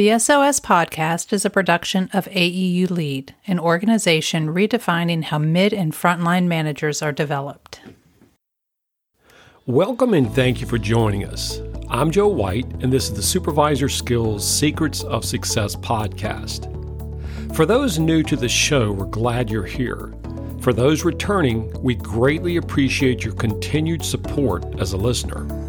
The SOS podcast is a production of AEU Lead, an organization redefining how mid and frontline managers are developed. Welcome and thank you for joining us. I'm Joe White, and this is the Supervisor Skills Secrets of Success podcast. For those new to the show, we're glad you're here. For those returning, we greatly appreciate your continued support as a listener.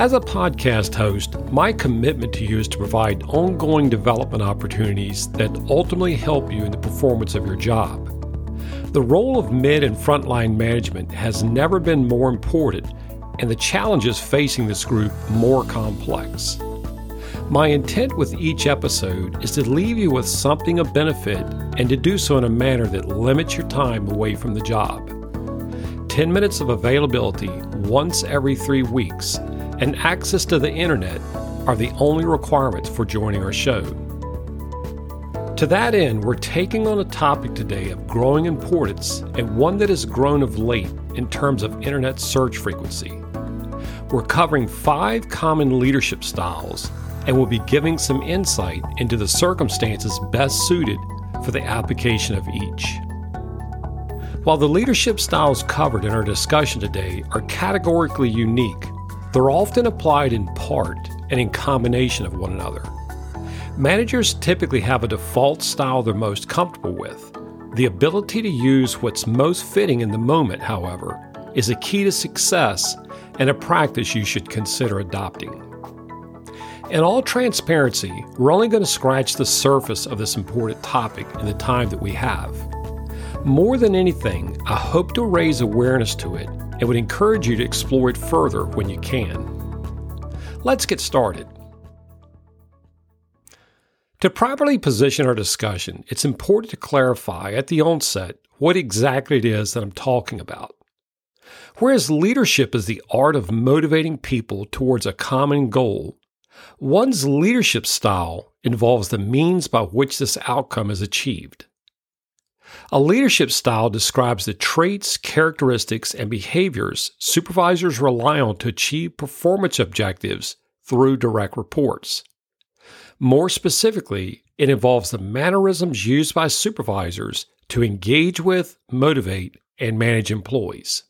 As a podcast host, my commitment to you is to provide ongoing development opportunities that ultimately help you in the performance of your job. The role of mid and frontline management has never been more important, and the challenges facing this group more complex. My intent with each episode is to leave you with something of benefit and to do so in a manner that limits your time away from the job. 10 minutes of availability once every three weeks and access to the internet are the only requirements for joining our show. To that end, we're taking on a topic today of growing importance and one that has grown of late in terms of internet search frequency. We're covering five common leadership styles and we'll be giving some insight into the circumstances best suited for the application of each. While the leadership styles covered in our discussion today are categorically unique, they're often applied in part and in combination of one another. Managers typically have a default style they're most comfortable with. The ability to use what's most fitting in the moment, however, is a key to success and a practice you should consider adopting. In all transparency, we're only going to scratch the surface of this important topic in the time that we have. More than anything, I hope to raise awareness to it and would encourage you to explore it further when you can. Let's get started. To properly position our discussion, it's important to clarify at the onset what exactly it is that I'm talking about. Whereas leadership is the art of motivating people towards a common goal, one's leadership style involves the means by which this outcome is achieved. A leadership style describes the traits, characteristics, and behaviors supervisors rely on to achieve performance objectives through direct reports. More specifically, it involves the mannerisms used by supervisors to engage with, motivate, and manage employees.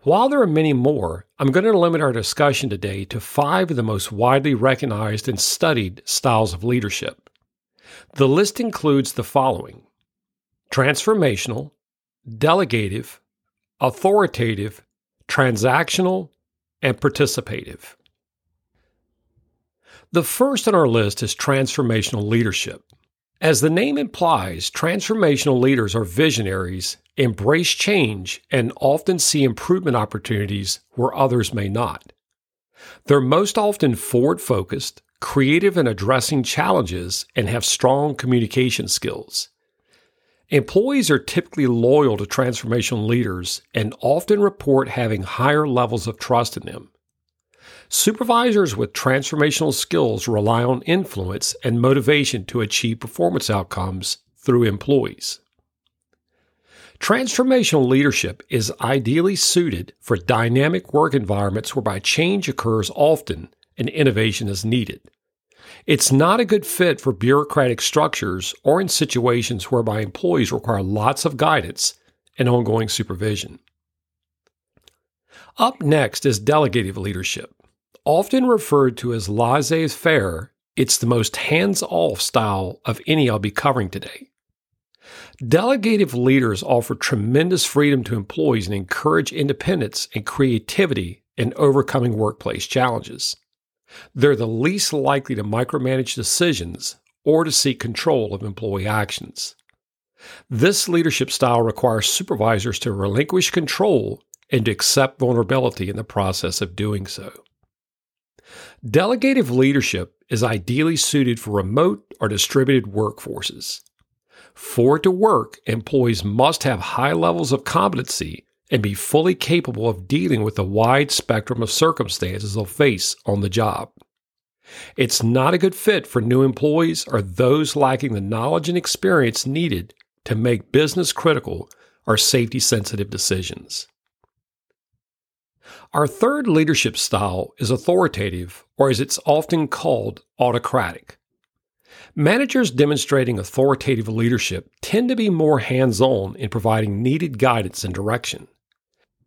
While there are many more, I'm going to limit our discussion today to five of the most widely recognized and studied styles of leadership. The list includes the following transformational, delegative, authoritative, transactional, and participative. The first on our list is transformational leadership. As the name implies, transformational leaders are visionaries, embrace change, and often see improvement opportunities where others may not. They're most often forward focused, creative in addressing challenges, and have strong communication skills. Employees are typically loyal to transformational leaders and often report having higher levels of trust in them. Supervisors with transformational skills rely on influence and motivation to achieve performance outcomes through employees. Transformational leadership is ideally suited for dynamic work environments whereby change occurs often and innovation is needed. It's not a good fit for bureaucratic structures or in situations whereby employees require lots of guidance and ongoing supervision. Up next is delegative leadership. Often referred to as laissez faire, it's the most hands off style of any I'll be covering today. Delegative leaders offer tremendous freedom to employees and encourage independence and creativity in overcoming workplace challenges. They're the least likely to micromanage decisions or to seek control of employee actions. This leadership style requires supervisors to relinquish control and to accept vulnerability in the process of doing so. Delegative leadership is ideally suited for remote or distributed workforces. For it to work, employees must have high levels of competency and be fully capable of dealing with the wide spectrum of circumstances they'll face on the job. It's not a good fit for new employees or those lacking the knowledge and experience needed to make business critical or safety sensitive decisions. Our third leadership style is authoritative, or as it's often called, autocratic. Managers demonstrating authoritative leadership tend to be more hands on in providing needed guidance and direction.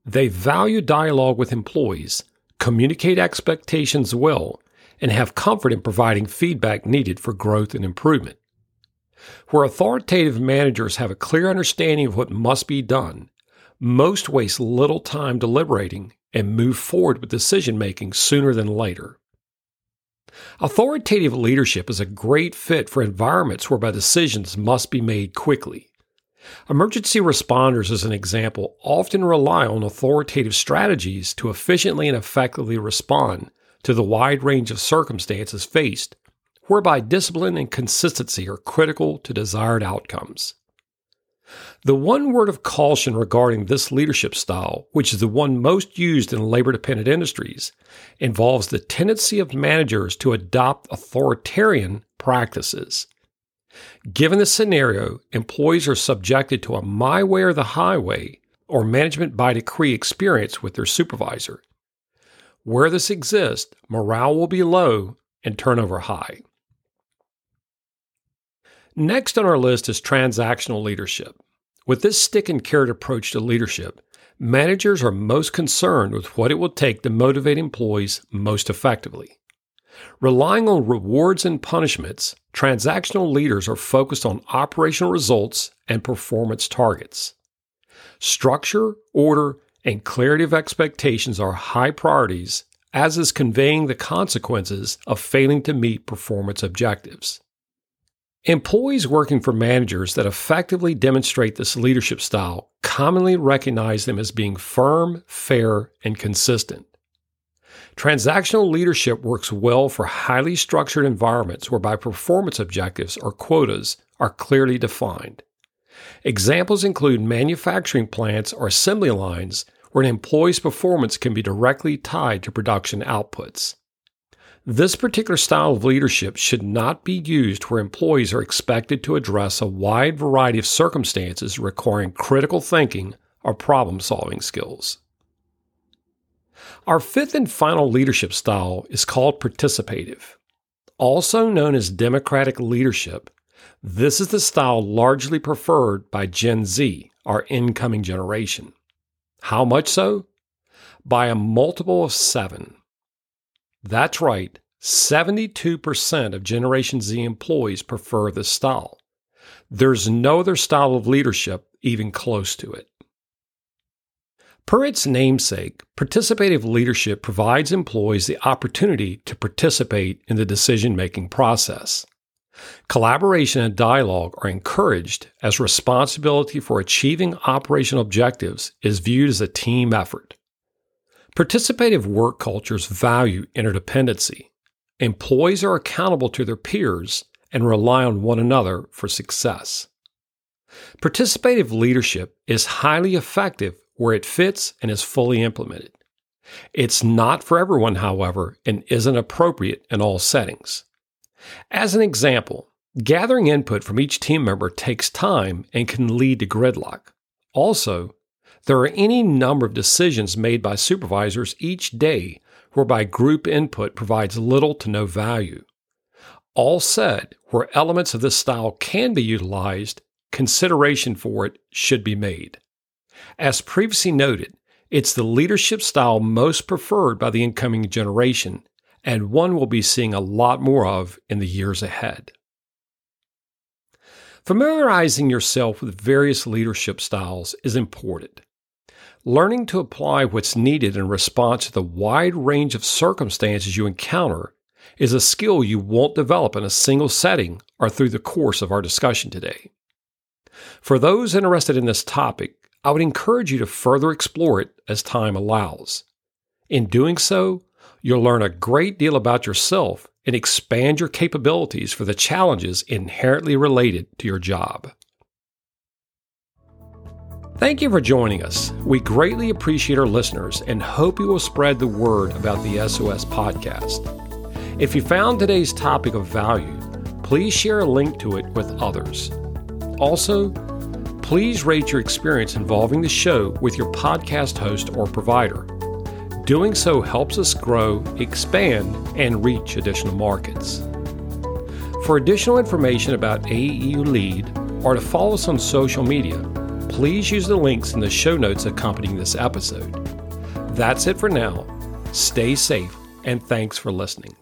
They value dialogue with employees, communicate expectations well, and have comfort in providing feedback needed for growth and improvement. Where authoritative managers have a clear understanding of what must be done, most waste little time deliberating and move forward with decision making sooner than later. Authoritative leadership is a great fit for environments whereby decisions must be made quickly. Emergency responders, as an example, often rely on authoritative strategies to efficiently and effectively respond to the wide range of circumstances faced, whereby discipline and consistency are critical to desired outcomes. The one word of caution regarding this leadership style, which is the one most used in labor dependent industries, involves the tendency of managers to adopt authoritarian practices. Given the scenario, employees are subjected to a my way or the highway or management by decree experience with their supervisor. Where this exists, morale will be low and turnover high. Next on our list is transactional leadership. With this stick and carrot approach to leadership, managers are most concerned with what it will take to motivate employees most effectively. Relying on rewards and punishments, transactional leaders are focused on operational results and performance targets. Structure, order, and clarity of expectations are high priorities, as is conveying the consequences of failing to meet performance objectives. Employees working for managers that effectively demonstrate this leadership style commonly recognize them as being firm, fair, and consistent. Transactional leadership works well for highly structured environments whereby performance objectives or quotas are clearly defined. Examples include manufacturing plants or assembly lines where an employee's performance can be directly tied to production outputs. This particular style of leadership should not be used where employees are expected to address a wide variety of circumstances requiring critical thinking or problem solving skills. Our fifth and final leadership style is called participative. Also known as democratic leadership, this is the style largely preferred by Gen Z, our incoming generation. How much so? By a multiple of seven. That's right, 72% of Generation Z employees prefer this style. There's no other style of leadership even close to it. Per its namesake, participative leadership provides employees the opportunity to participate in the decision making process. Collaboration and dialogue are encouraged as responsibility for achieving operational objectives is viewed as a team effort. Participative work cultures value interdependency. Employees are accountable to their peers and rely on one another for success. Participative leadership is highly effective where it fits and is fully implemented. It's not for everyone, however, and isn't appropriate in all settings. As an example, gathering input from each team member takes time and can lead to gridlock. Also, there are any number of decisions made by supervisors each day whereby group input provides little to no value. All said, where elements of this style can be utilized, consideration for it should be made. As previously noted, it's the leadership style most preferred by the incoming generation, and one we'll be seeing a lot more of in the years ahead. Familiarizing yourself with various leadership styles is important. Learning to apply what's needed in response to the wide range of circumstances you encounter is a skill you won't develop in a single setting or through the course of our discussion today. For those interested in this topic, I would encourage you to further explore it as time allows. In doing so, you'll learn a great deal about yourself and expand your capabilities for the challenges inherently related to your job. Thank you for joining us. We greatly appreciate our listeners and hope you will spread the word about the SOS podcast. If you found today's topic of value, please share a link to it with others. Also, please rate your experience involving the show with your podcast host or provider. Doing so helps us grow, expand, and reach additional markets. For additional information about AEU Lead or to follow us on social media, please use the links in the show notes accompanying this episode. That's it for now. Stay safe and thanks for listening.